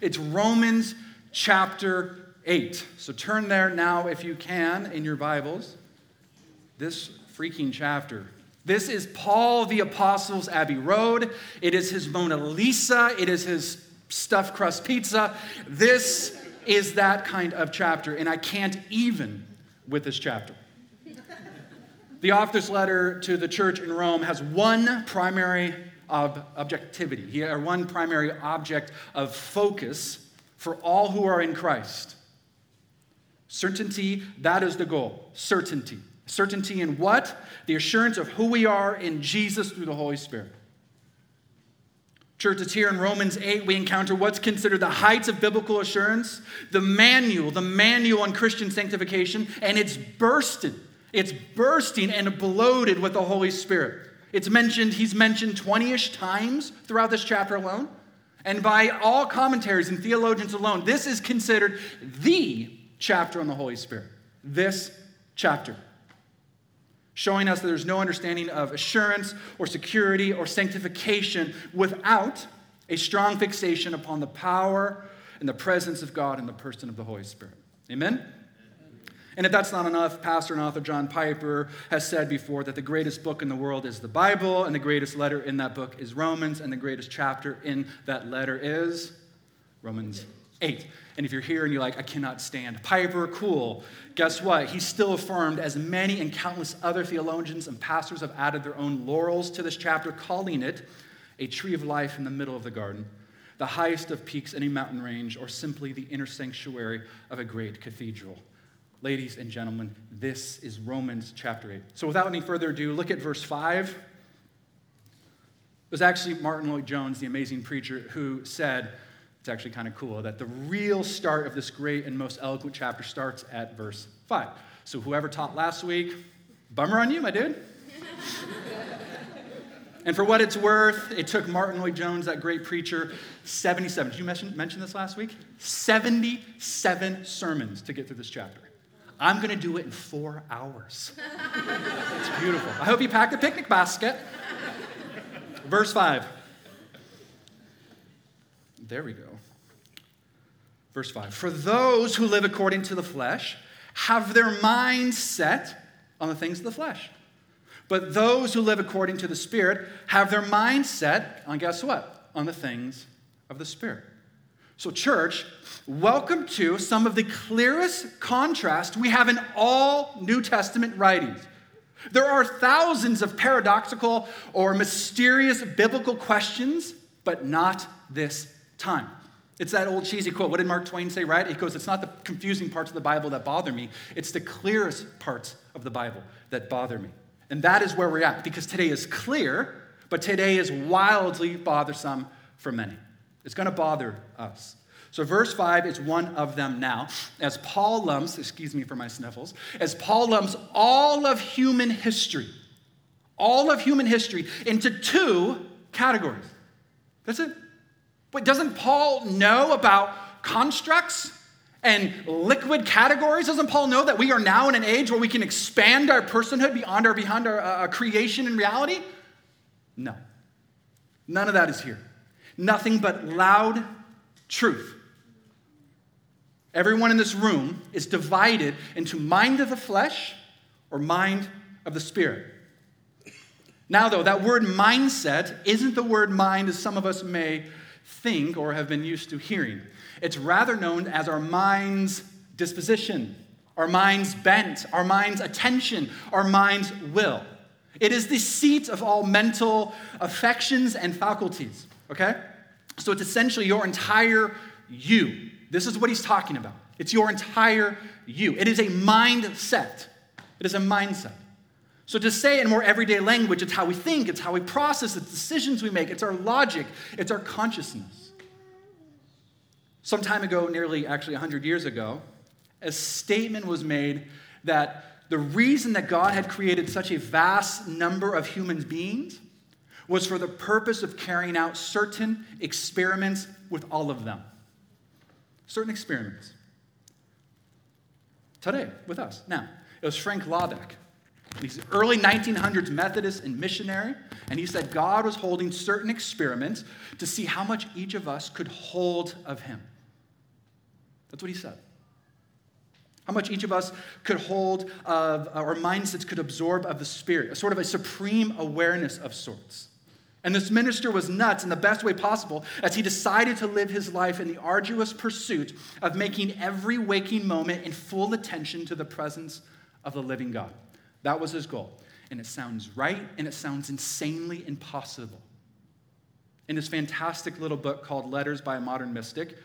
It's Romans chapter 8. So turn there now, if you can, in your Bibles. This freaking chapter. This is Paul the Apostle's Abbey Road. It is his Mona Lisa. It is his stuffed crust pizza. This is that kind of chapter, and I can't even with this chapter. The author's letter to the church in Rome has one primary ob- objectivity, or one primary object of focus for all who are in Christ. Certainty, that is the goal. Certainty. Certainty in what? The assurance of who we are in Jesus through the Holy Spirit. Church, it's here in Romans 8 we encounter what's considered the heights of biblical assurance, the manual, the manual on Christian sanctification, and it's bursted. It's bursting and bloated with the Holy Spirit. It's mentioned, he's mentioned 20 ish times throughout this chapter alone. And by all commentaries and theologians alone, this is considered the chapter on the Holy Spirit. This chapter showing us that there's no understanding of assurance or security or sanctification without a strong fixation upon the power and the presence of God in the person of the Holy Spirit. Amen? And if that's not enough, Pastor and author John Piper has said before that the greatest book in the world is the Bible, and the greatest letter in that book is Romans, and the greatest chapter in that letter is Romans 8. And if you're here and you're like, I cannot stand Piper, cool. Guess what? He's still affirmed, as many and countless other theologians and pastors have added their own laurels to this chapter, calling it a tree of life in the middle of the garden, the highest of peaks in a mountain range, or simply the inner sanctuary of a great cathedral. Ladies and gentlemen, this is Romans chapter 8. So without any further ado, look at verse 5. It was actually Martyn Lloyd-Jones, the amazing preacher, who said, it's actually kind of cool that the real start of this great and most eloquent chapter starts at verse 5. So, whoever taught last week, bummer on you, my dude. and for what it's worth, it took Martyn Lloyd-Jones, that great preacher, 77. Did you mention, mention this last week? 77 sermons to get through this chapter. I'm going to do it in four hours. it's beautiful. I hope you packed a picnic basket. Verse 5. There we go. Verse 5 For those who live according to the flesh have their minds set on the things of the flesh. But those who live according to the Spirit have their minds set on, guess what? On the things of the Spirit. So, church, welcome to some of the clearest contrast we have in all New Testament writings. There are thousands of paradoxical or mysterious biblical questions, but not this time. It's that old cheesy quote. What did Mark Twain say, right? He goes, It's not the confusing parts of the Bible that bother me, it's the clearest parts of the Bible that bother me. And that is where we're at because today is clear, but today is wildly bothersome for many. It's going to bother us. So, verse 5 is one of them now. As Paul lumps, excuse me for my sniffles, as Paul lumps all of human history, all of human history into two categories. That's it. But doesn't Paul know about constructs and liquid categories? Doesn't Paul know that we are now in an age where we can expand our personhood beyond our, beyond our uh, creation and reality? No. None of that is here. Nothing but loud truth. Everyone in this room is divided into mind of the flesh or mind of the spirit. Now, though, that word mindset isn't the word mind as some of us may think or have been used to hearing. It's rather known as our mind's disposition, our mind's bent, our mind's attention, our mind's will. It is the seat of all mental affections and faculties, okay? So it's essentially your entire you. This is what he's talking about. It's your entire you. It is a mindset. It is a mindset. So, to say in more everyday language, it's how we think, it's how we process, it's decisions we make, it's our logic, it's our consciousness. Some time ago, nearly actually 100 years ago, a statement was made that the reason that God had created such a vast number of human beings was for the purpose of carrying out certain experiments with all of them. Certain experiments. Today, with us. Now, it was Frank Laubach He's an early 1900s Methodist and missionary, and he said God was holding certain experiments to see how much each of us could hold of him. That's what he said. How much each of us could hold of, uh, our mindsets could absorb of the Spirit, a sort of a supreme awareness of sorts. And this minister was nuts in the best way possible as he decided to live his life in the arduous pursuit of making every waking moment in full attention to the presence of the living God. That was his goal. And it sounds right and it sounds insanely impossible. In his fantastic little book called Letters by a Modern Mystic,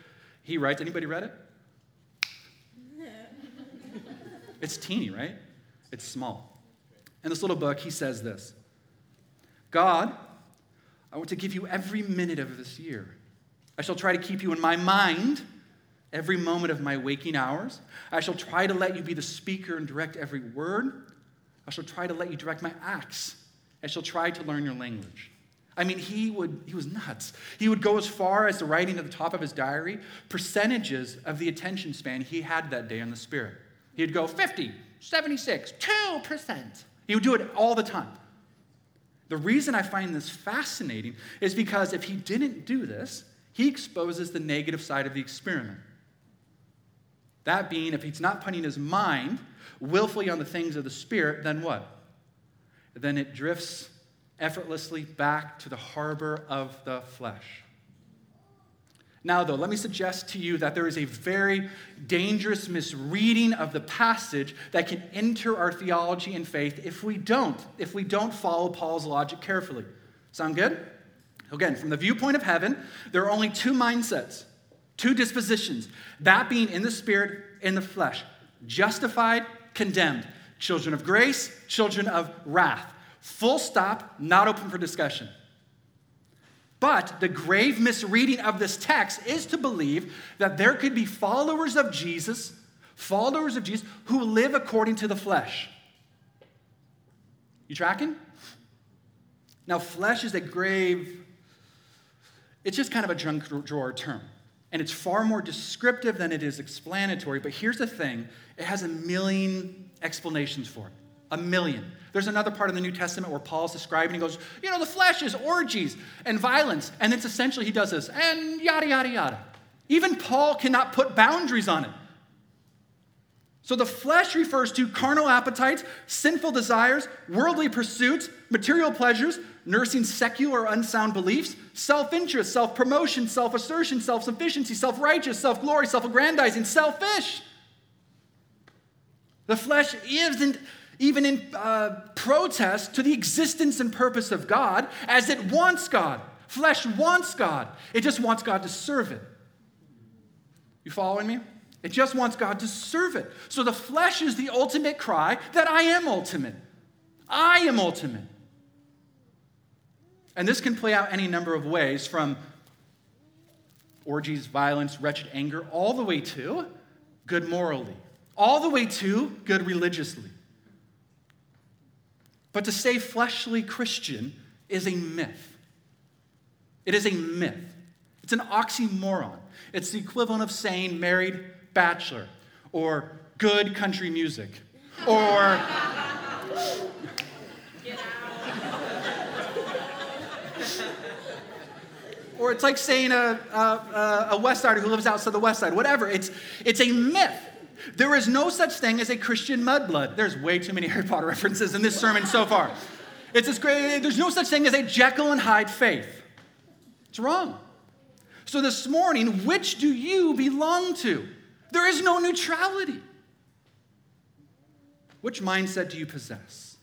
he writes, anybody read it? It's teeny, right? It's small. In this little book, he says this God, I want to give you every minute of this year. I shall try to keep you in my mind every moment of my waking hours. I shall try to let you be the speaker and direct every word. I shall try to let you direct my acts. I shall try to learn your language. I mean, he would he was nuts. He would go as far as to writing at the top of his diary percentages of the attention span he had that day in the spirit. He'd go 50, 76, 2%. He would do it all the time. The reason I find this fascinating is because if he didn't do this, he exposes the negative side of the experiment. That being, if he's not putting his mind willfully on the things of the Spirit, then what? Then it drifts effortlessly back to the harbor of the flesh. Now, though, let me suggest to you that there is a very dangerous misreading of the passage that can enter our theology and faith if we don't, if we don't follow Paul's logic carefully. Sound good? Again, from the viewpoint of heaven, there are only two mindsets, two dispositions that being in the spirit, in the flesh, justified, condemned, children of grace, children of wrath. Full stop, not open for discussion. But the grave misreading of this text is to believe that there could be followers of Jesus, followers of Jesus, who live according to the flesh. You tracking? Now, flesh is a grave, it's just kind of a junk drawer term. And it's far more descriptive than it is explanatory. But here's the thing it has a million explanations for it. A million. There's another part of the New Testament where Paul's describing, he goes, you know, the flesh is orgies and violence. And it's essentially he does this, and yada, yada, yada. Even Paul cannot put boundaries on it. So the flesh refers to carnal appetites, sinful desires, worldly pursuits, material pleasures, nursing secular unsound beliefs, self interest, self promotion, self assertion, self sufficiency, self righteous, self glory, self aggrandizing, selfish. The flesh isn't even in uh, protest to the existence and purpose of God, as it wants God. Flesh wants God, it just wants God to serve it. You following me? It just wants God to serve it. So the flesh is the ultimate cry that I am ultimate. I am ultimate. And this can play out any number of ways from orgies, violence, wretched anger, all the way to good morally, all the way to good religiously. But to say fleshly Christian is a myth. It is a myth. It's an oxymoron. It's the equivalent of saying married bachelor or good country music or. or it's like saying a, a, a West Sider who lives outside the West Side, whatever. It's, it's a myth. There is no such thing as a Christian mudblood. There's way too many Harry Potter references in this sermon so far. It's this great, there's no such thing as a Jekyll and Hyde faith. It's wrong. So this morning, which do you belong to? There is no neutrality. Which mindset do you possess?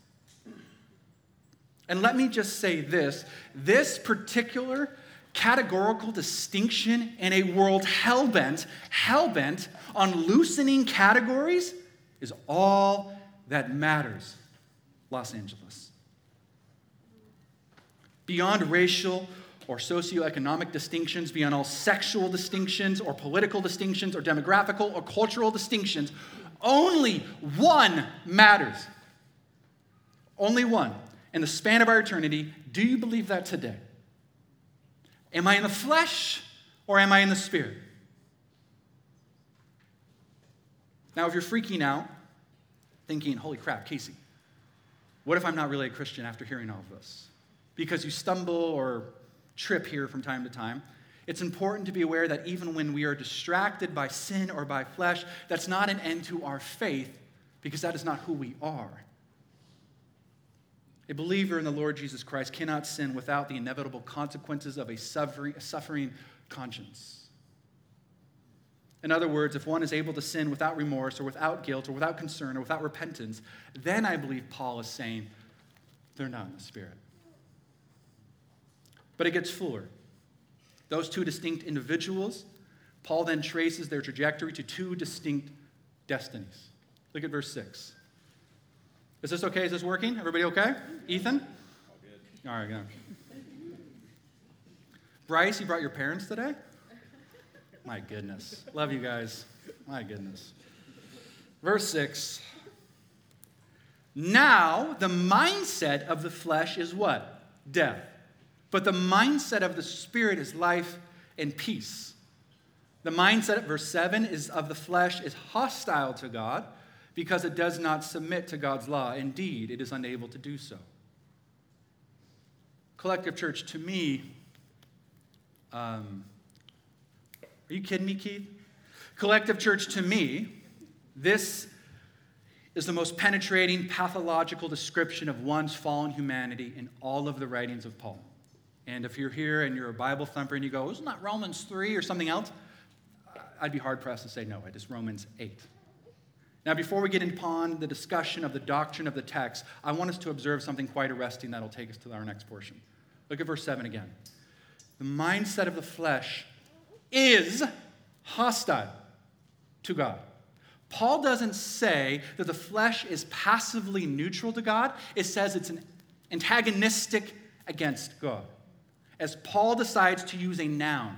And let me just say this this particular categorical distinction in a world hell bent, hell bent on loosening categories is all that matters, Los Angeles. Beyond racial or socioeconomic distinctions, beyond all sexual distinctions or political distinctions or demographical or cultural distinctions, only one matters. Only one. In the span of our eternity, do you believe that today? Am I in the flesh or am I in the spirit? Now, if you're freaking out, thinking, holy crap, Casey, What if I'm not really a Christian after hearing all of this? Because you stumble or trip here from time to time. It's important to be aware that even when we are distracted by sin or by flesh, that's not an end to our faith because that is not who we are. A believer in the Lord Jesus Christ cannot sin without the inevitable consequences of a suffering, conscience. In other words, if one is able to sin without remorse or without guilt or without concern or without repentance, then I believe Paul is saying they're not in the Spirit. But it gets fuller. Those two distinct individuals, Paul then traces their trajectory to two distinct destinies. Look at verse 6. Is this okay? Is this working? Everybody okay? Ethan? All good. All right, good. Bryce, you brought your parents today? My goodness. Love you guys. My goodness. Verse 6. Now, the mindset of the flesh is what? Death. But the mindset of the Spirit is life and peace. The mindset, verse 7, is of the flesh is hostile to God because it does not submit to God's law. Indeed, it is unable to do so. Collective church, to me, um, are you kidding me, Keith? Collective church, to me, this is the most penetrating pathological description of one's fallen humanity in all of the writings of Paul. And if you're here and you're a Bible thumper and you go, isn't that Romans 3 or something else? I'd be hard pressed to say no, it is Romans 8. Now, before we get upon the discussion of the doctrine of the text, I want us to observe something quite arresting that'll take us to our next portion. Look at verse 7 again. The mindset of the flesh is hostile to God. Paul doesn't say that the flesh is passively neutral to God, it says it's an antagonistic against God as Paul decides to use a noun.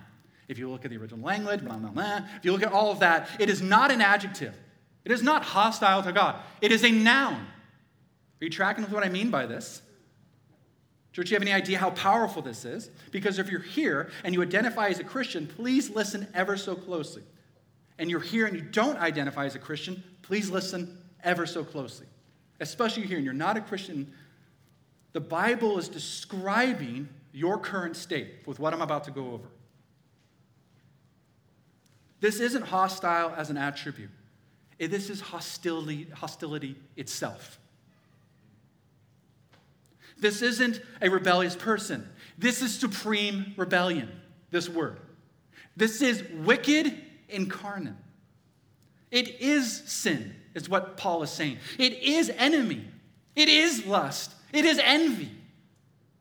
If you look at the original language, blah, blah, blah, if you look at all of that, it is not an adjective. It is not hostile to God. It is a noun. Are you tracking with what I mean by this? Church, you have any idea how powerful this is? Because if you're here and you identify as a Christian, please listen ever so closely. And you're here and you don't identify as a Christian, please listen ever so closely. Especially here and you're not a Christian, the Bible is describing your current state with what I'm about to go over. This isn't hostile as an attribute. Eh, this is hostility, hostility itself. This isn't a rebellious person. This is supreme rebellion, this word. This is wicked incarnate. It is sin, is what Paul is saying. It is enemy. It is lust. It is envy.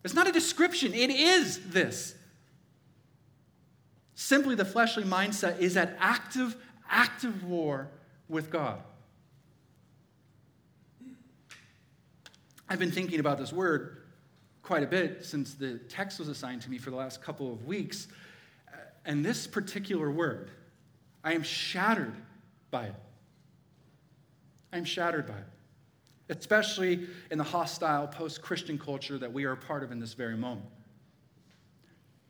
It's not a description, it is this. Simply, the fleshly mindset is at active, active war with God. I've been thinking about this word quite a bit since the text was assigned to me for the last couple of weeks. Uh, and this particular word, I am shattered by it. I am shattered by it especially in the hostile post Christian culture that we are a part of in this very moment.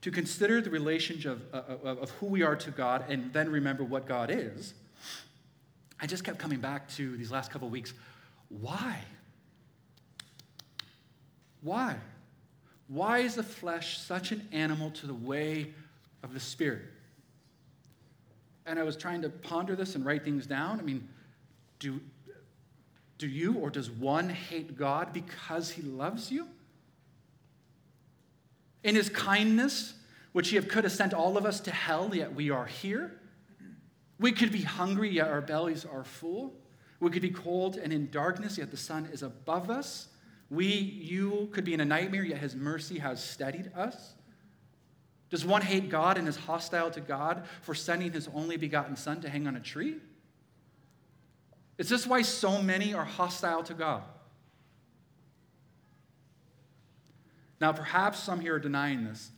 To consider the relationship of, uh, of, of, who we are to God and then remember what God is, I just kept coming back to these last couple weeks. Why? Why? Why is the flesh such an animal to the way of the spirit? And I was trying to ponder this and write things down. I mean, do, do you or does one hate God because he loves you? In his kindness, which he could have sent all of us to hell, yet we are here. We could be hungry, yet our bellies are full. We could be cold and in darkness, yet the sun is above us. We, you, could be in a nightmare, yet his mercy has steadied us. Does one hate God and is hostile to God for sending his only begotten Son to hang on a tree? Is this why so many are hostile to God? Now, perhaps some here are denying this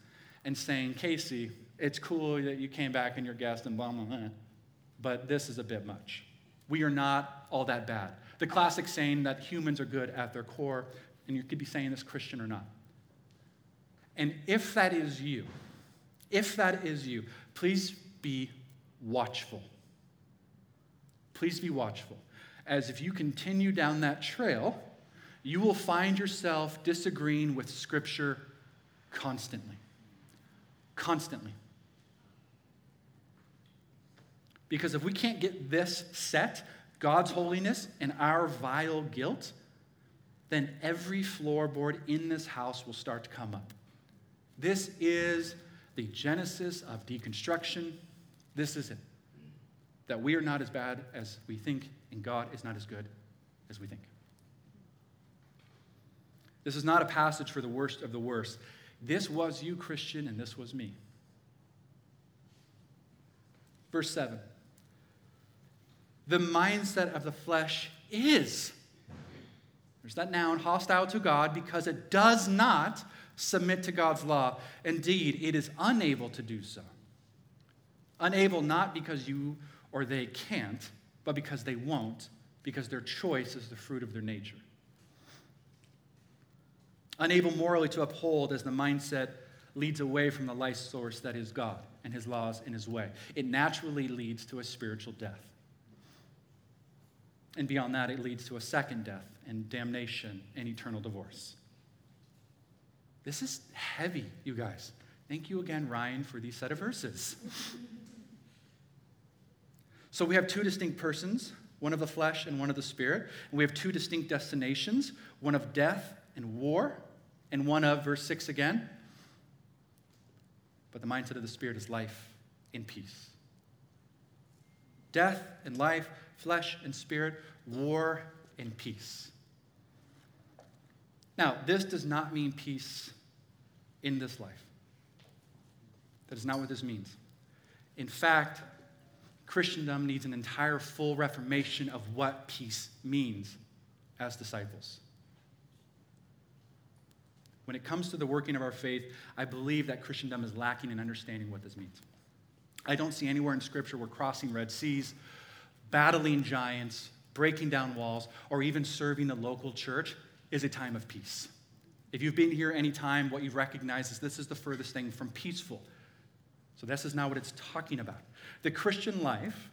and saying, Casey, it's cool that you came back and you're guest and blah, blah, blah, but this is a bit much. We are not all that bad. The classic saying that humans are good at their core, and you could be saying this Christian or not. And if that is you, if that is you, please be watchful. Please be watchful as if you continue down that trail, you will find yourself disagreeing with Scripture constantly. Constantly. Because if we can't get this set, God's holiness and our vile guilt, then every floorboard in this house will start to come up. This is the genesis of deconstruction. This is it. That we are not as bad as we think, and God is not as good as we think. This is not a passage for the worst of the worst. This was you, Christian, and this was me. Verse 7 The mindset of the flesh is, there's that noun, hostile to God, because it does not submit to God's law. Indeed, it is unable to do so. Unable not because you or they can't, but because they won't, because their choice is the fruit of their nature. Unable morally to uphold as the mindset leads away from the life source that is God and his laws and his way. It naturally leads to a spiritual death. And beyond that, it leads to a second death and damnation and eternal divorce. This is heavy, you guys. Thank you again, Ryan, for these set of verses. so we have two distinct persons, one of the flesh and one of the spirit. And we have two distinct destinations, one of death and war, and one of, verse 6 again. But the mindset of the spirit is life in peace. Death and life, flesh and spirit, war and peace. Now, this does not mean peace in this life. That is not what this means. In fact, Christendom needs an entire full reformation of what peace means as disciples. When it comes to the working of our faith, I believe that Christendom is lacking in understanding what this means. I don't see anywhere in Scripture where crossing Red Seas, battling giants, breaking down walls, or even serving the local church is a time of peace. If you've been here any time, what you recognize is this is the furthest thing from peaceful. So, this is not what it's talking about. The Christian life,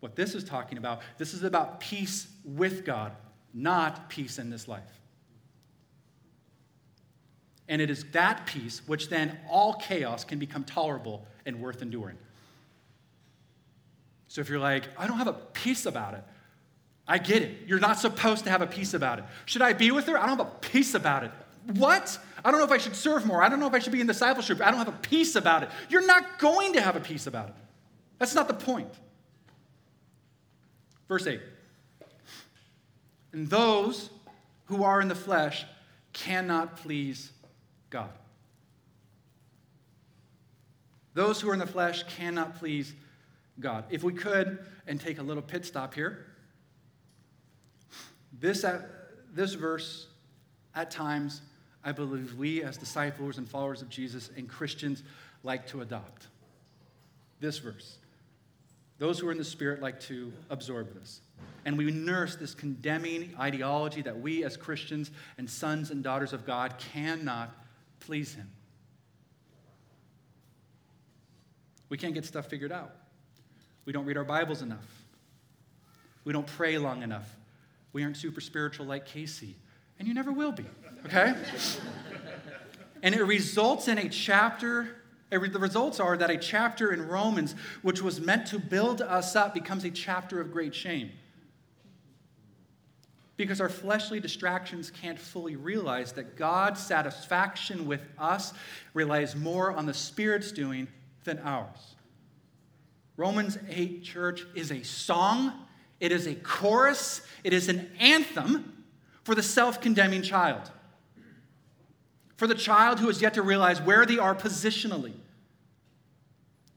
what this is talking about, this is about peace with God, not peace in this life. And it is that peace which then all chaos can become tolerable and worth enduring. So, if you're like, I don't have a peace about it, I get it. You're not supposed to have a peace about it. Should I be with her? I don't have a peace about it. What? I don't know if I should serve more. I don't know if I should be in discipleship. I don't have a peace about it. You're not going to have a peace about it. That's not the point. Verse 8. And those who are in the flesh cannot please God. Those who are in the flesh cannot please God. If we could, and take a little pit stop here, this, uh, this verse at times I believe we, as disciples and followers of Jesus and Christians, like to adopt. This verse. Those who are in the Spirit like to absorb this. And we nurse this condemning ideology that we, as Christians and sons and daughters of God, cannot please Him. We can't get stuff figured out. We don't read our Bibles enough. We don't pray long enough. We aren't super spiritual like Casey. And you never will be okay? and it results in a chapter. The results are that a chapter in Romans, which was meant to build us up, becomes a chapter of great shame. Because our fleshly distractions can't fully realize that God's satisfaction with us relies more on the Spirit's doing than ours. Romans 8 church is a song, it is a chorus, it is an anthem for the self condemning child for the child who has yet to realize where they are positionally.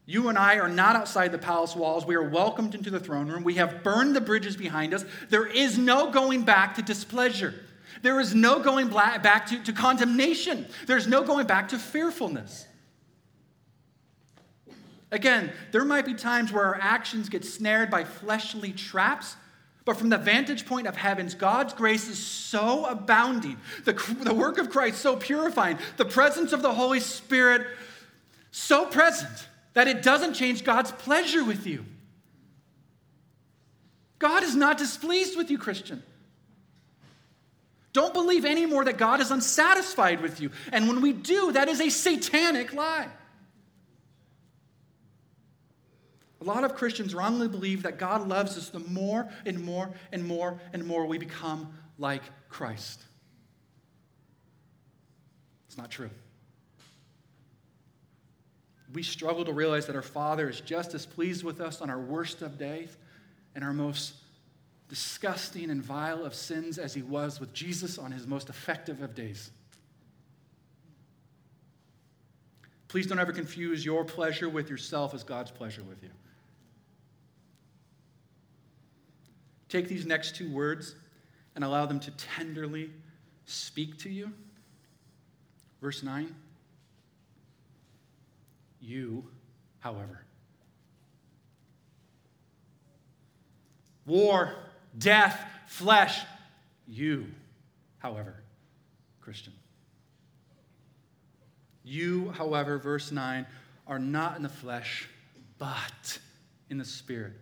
You and I are not outside the palace walls. We are welcomed into the throne room. We have burned the bridges behind us. There is no going back to displeasure. There is no going back to, to condemnation. There's no going back to fearfulness. Again, there might be times where our actions get snared by fleshly traps, but from the vantage point of heavens, God's grace is so abounding, the, the work of Christ so purifying, the presence of the Holy Spirit so present that it doesn't change God's pleasure with you. God is not displeased with you, Christian. Don't believe anymore that God is unsatisfied with you. And when we do, that is a satanic lie. A lot of Christians wrongly believe that God loves us the more and more and more and more we become like Christ. It's not true. We struggle to realize that our Father is just as pleased with us on our worst of days and our most disgusting and vile of sins as he was with Jesus on his most effective of days. Please don't ever confuse your pleasure with yourself as God's pleasure with you. Take these next two words and allow them to tenderly speak to you. Verse 9 You, however, war, death, flesh, you, however, Christian. You, however, verse 9, are not in the flesh, but in the Spirit,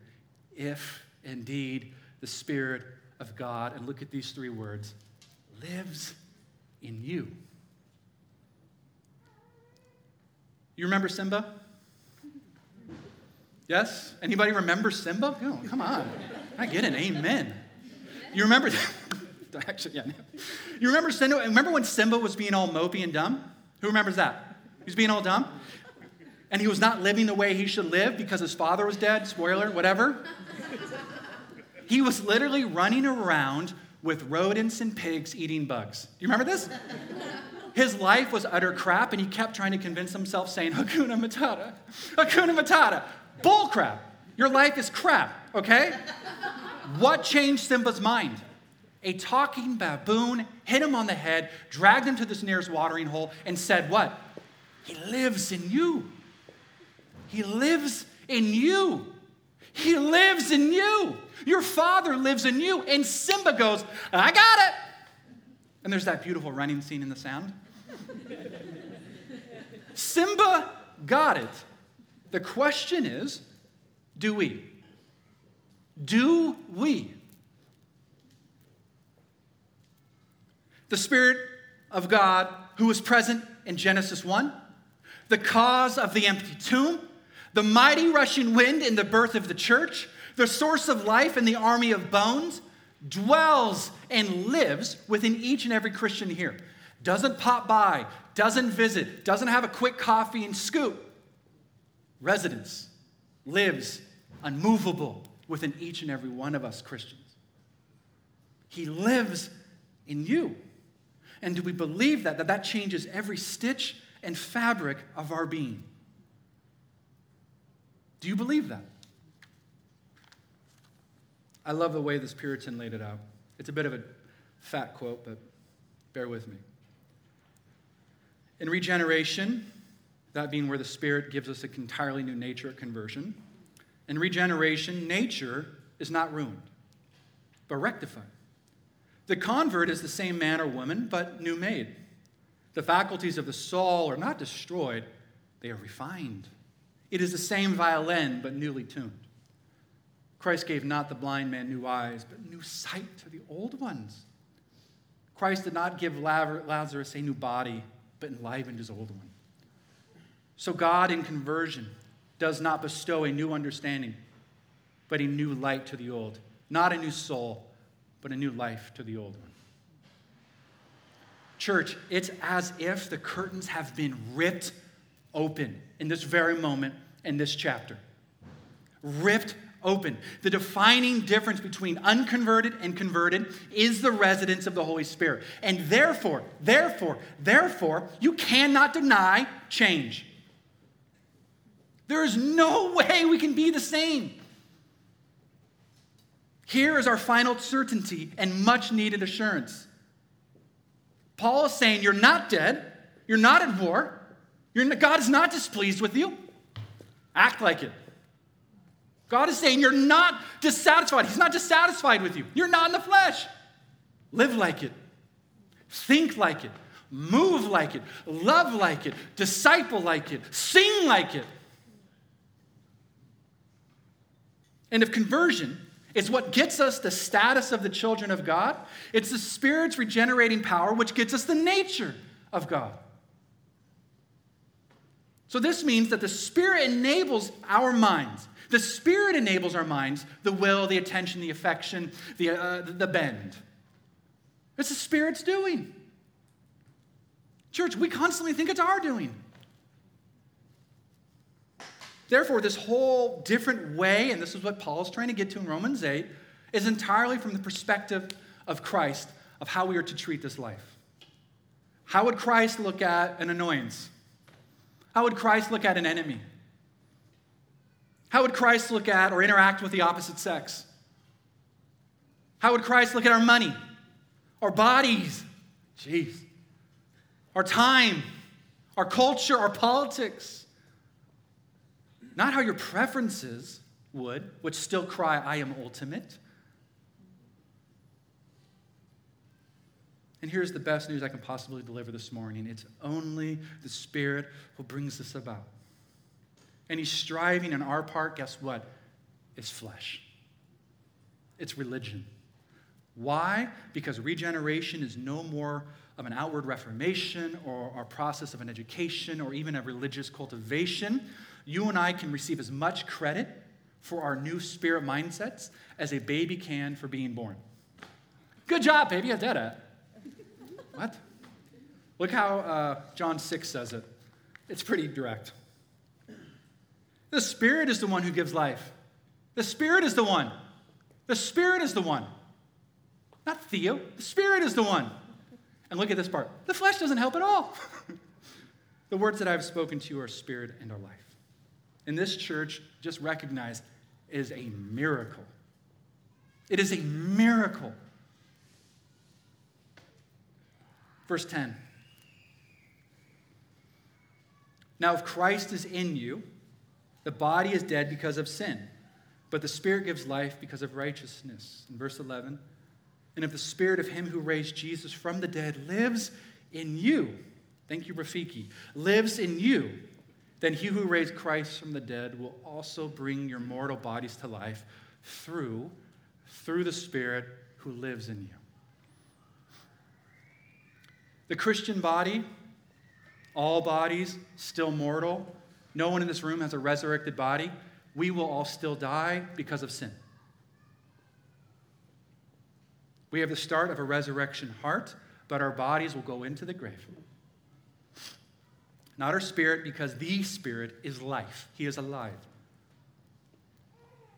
if indeed the Spirit of God, and look at these three words, lives in you. You remember Simba? Yes? Anybody remember Simba? Oh, come on. I get an amen. You remember that? actually, yeah. You remember Simba? Remember when Simba was being all mopey and dumb? Who remembers that? He was being all dumb? And he was not living the way he should live because his father was dead, spoiler, whatever. He was literally running around with rodents and pigs eating bugs. Do you remember this? His life was utter crap, and he kept trying to convince himself, saying, Hakuna Matata, Hakuna Matata. Bull crap. Your life is crap, okay? what changed Simba's mind? A talking baboon hit him on the head, dragged him to this nearest watering hole, and said, What? He lives in you. He lives in you. He lives in you. Your father lives in you. And Simba goes, I got it. And there's that beautiful running scene in the sound. Simba got it. The question is do we? Do we? The Spirit of God who was present in Genesis 1, the cause of the empty tomb, the mighty rushing wind in the birth of the church, the source of life in the army of bones, dwells and lives within each and every Christian here. Doesn't pop by, doesn't visit, doesn't have a quick coffee and scoop. Residence lives unmovable within each and every one of us Christians. He lives in you. And do we believe that? That that changes every stitch and fabric of our being. Do you believe that? I love the way this Puritan laid it out. It's a bit of a fat quote, but bear with me. In regeneration, that being where the Spirit gives us an entirely new nature at conversion, in regeneration, nature is not ruined, but rectified. The convert is the same man or woman, but new made. The faculties of the soul are not destroyed, they are refined. It is the same violin, but newly tuned. Christ gave not the blind man new eyes, but new sight to the old ones. Christ did not give Lazarus a new body, but enlivened his old one. So, God in conversion does not bestow a new understanding, but a new light to the old. Not a new soul, but a new life to the old one. Church, it's as if the curtains have been ripped open in this very moment in this chapter. Ripped open. The defining difference between unconverted and converted is the residence of the Holy Spirit. And therefore, therefore, therefore, you cannot deny change. There is no way we can be the same. Here is our final certainty and much needed assurance. Paul is saying, You're not dead, you're not at war, you're, God is not displeased with you. Act like it. God is saying, You're not dissatisfied. He's not dissatisfied with you. You're not in the flesh. Live like it, think like it, move like it, love like it, disciple like it, sing like it. And if conversion It's what gets us the status of the children of God. It's the Spirit's regenerating power which gets us the nature of God. So, this means that the Spirit enables our minds. The Spirit enables our minds, the will, the attention, the affection, the, uh, the bend. It's the Spirit's doing. Church, we constantly think it's our doing. Therefore, this whole different way, and this is what Paul is trying to get to in Romans 8, is entirely from the perspective of Christ, of how we are to treat this life. How would Christ look at an annoyance? How would Christ look at an enemy? How would Christ look at or interact with the opposite sex? How would Christ look at our money, our bodies, jeez, our time, our culture, our politics? Not how your preferences would, which still cry, I am ultimate. And here's the best news I can possibly deliver this morning it's only the Spirit who brings this about. Any striving on our part, guess what? Is flesh. It's religion. Why? Because regeneration is no more of an outward reformation or a process of an education or even a religious cultivation you and I can receive as much credit for our new spirit mindsets as a baby can for being born. Good job, baby. I did it. what? Look how uh, John 6 says it. It's pretty direct. The Spirit is the one who gives life. The Spirit is the one. The Spirit is the one. Not Theo. The Spirit is the one. And look at this part. The flesh doesn't help at all. the words that I've spoken to you are spirit and are life And this church just recognize is a miracle. It is a miracle. Verse 10. Now, if Christ is in you, the body is dead because of sin, but the Spirit gives life because of righteousness. In verse 11, and if the Spirit of Him who raised Jesus from the dead lives in you, thank you, Rafiki, lives in you, then he who raised Christ from the dead will also bring your mortal bodies to life through through the spirit who lives in you. The Christian body, all bodies still mortal. No one in this room has a resurrected body. We will all still die because of sin. We have the start of a resurrection heart, but our bodies will go into the grave not our spirit, because the Spirit is life. He is alive.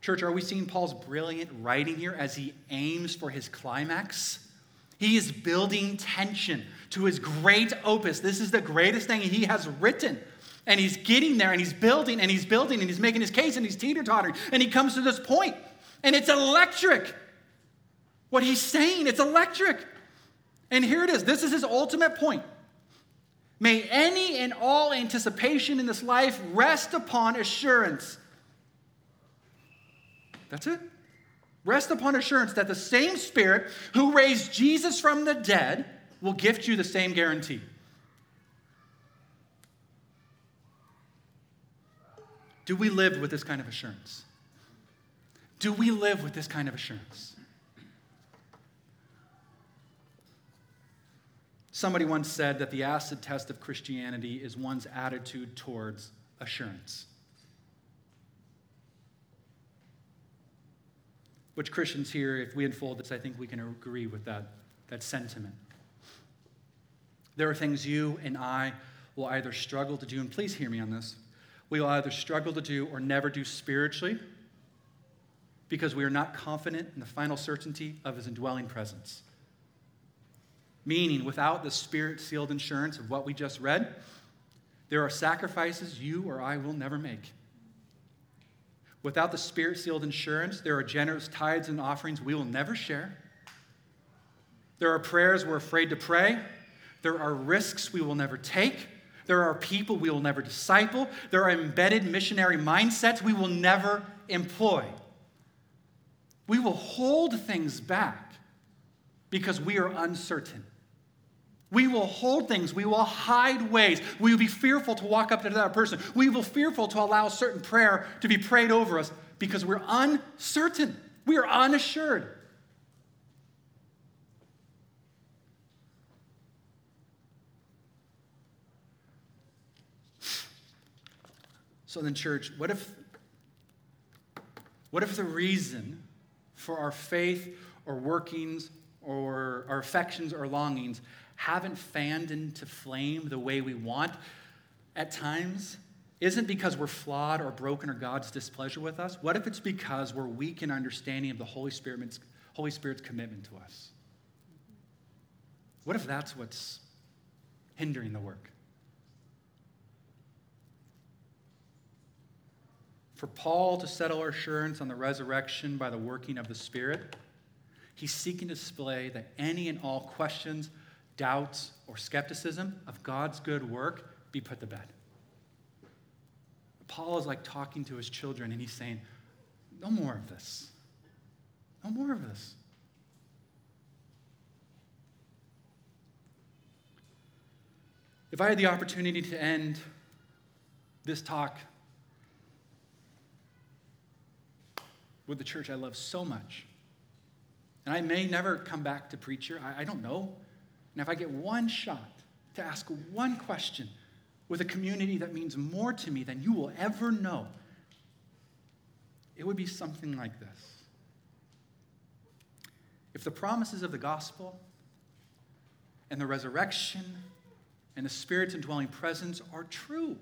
Church, are we seeing Paul's brilliant writing here as he aims for his climax? He is building tension to his great opus. This is the greatest thing he has written. And he's getting there and he's building and he's building and he's making his case and he's teeter tottering. And he comes to this point, and it's electric. What he's saying, it's electric. And here it is. This is his ultimate point. May any and all anticipation in this life rest upon assurance. That's it. Rest upon assurance that the same Spirit who raised Jesus from the dead will gift you the same guarantee. Do we live with this kind of assurance? Do we live with this kind of assurance? Somebody once said that the acid test of Christianity is one's attitude towards assurance. Which Christians here, if we unfold this, I think we can agree with that, that sentiment. There are things you and I will either struggle to do, and please hear me on this. We will either struggle to do or never do spiritually because we are not confident in the final certainty of his indwelling presence. Meaning, without the spirit sealed insurance of what we just read, there are sacrifices you or I will never make. Without the spirit sealed insurance, there are generous tithes and offerings we will never share. There are prayers we're afraid to pray. There are risks we will never take. There are people we will never disciple. There are embedded missionary mindsets we will never employ. We will hold things back because we are uncertain. We will hold things. We will hide ways. We will be fearful to walk up to that person. We will be fearful to allow certain prayer to be prayed over us because we're uncertain. We are unassured. So then, church, what if, what if the reason for our faith or workings or our affections or longings haven't fanned into flame the way we want at times isn't because we're flawed or broken or God's displeasure with us? What if it's because we're weak in understanding of the Holy Spirit's, Holy Spirit's commitment to us? What if that's what's hindering the work? For Paul to settle our assurance on the resurrection by the working of the Spirit, he's seeking to display that any and all questions, doubts, or skepticism of God's good work be put to bed. Paul is like talking to his children and he's saying, No more of this. No more of this. If I had the opportunity to end this talk with the church I love so much. And I may never come back to preacher, I, I don't know. And if I get one shot to ask one question with a community that means more to me than you will ever know, it would be something like this. If the promises of the gospel and the resurrection and the Spirit's indwelling presence are true,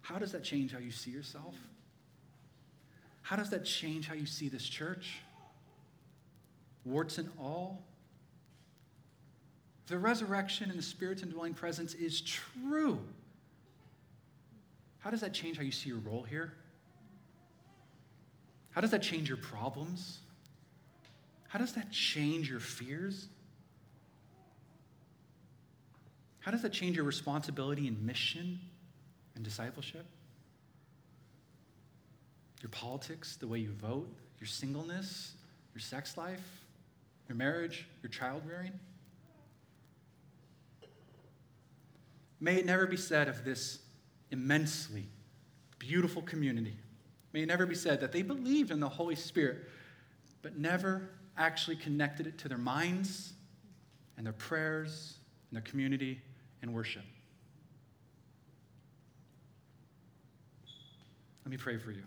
how does that change how you see yourself? How does that change how you see this church? Warts and all? The resurrection and the Spirit's indwelling presence is true. How does that change how you see your role here? How does that change your problems? How does that change your fears? How does that change your responsibility in mission and discipleship? Your politics, the way you vote, your singleness, your sex life, your marriage, your child rearing. May it never be said of this immensely beautiful community, may it never be said that they believed in the Holy Spirit, but never actually connected it to their minds and their prayers and their community and worship. Let me pray for you.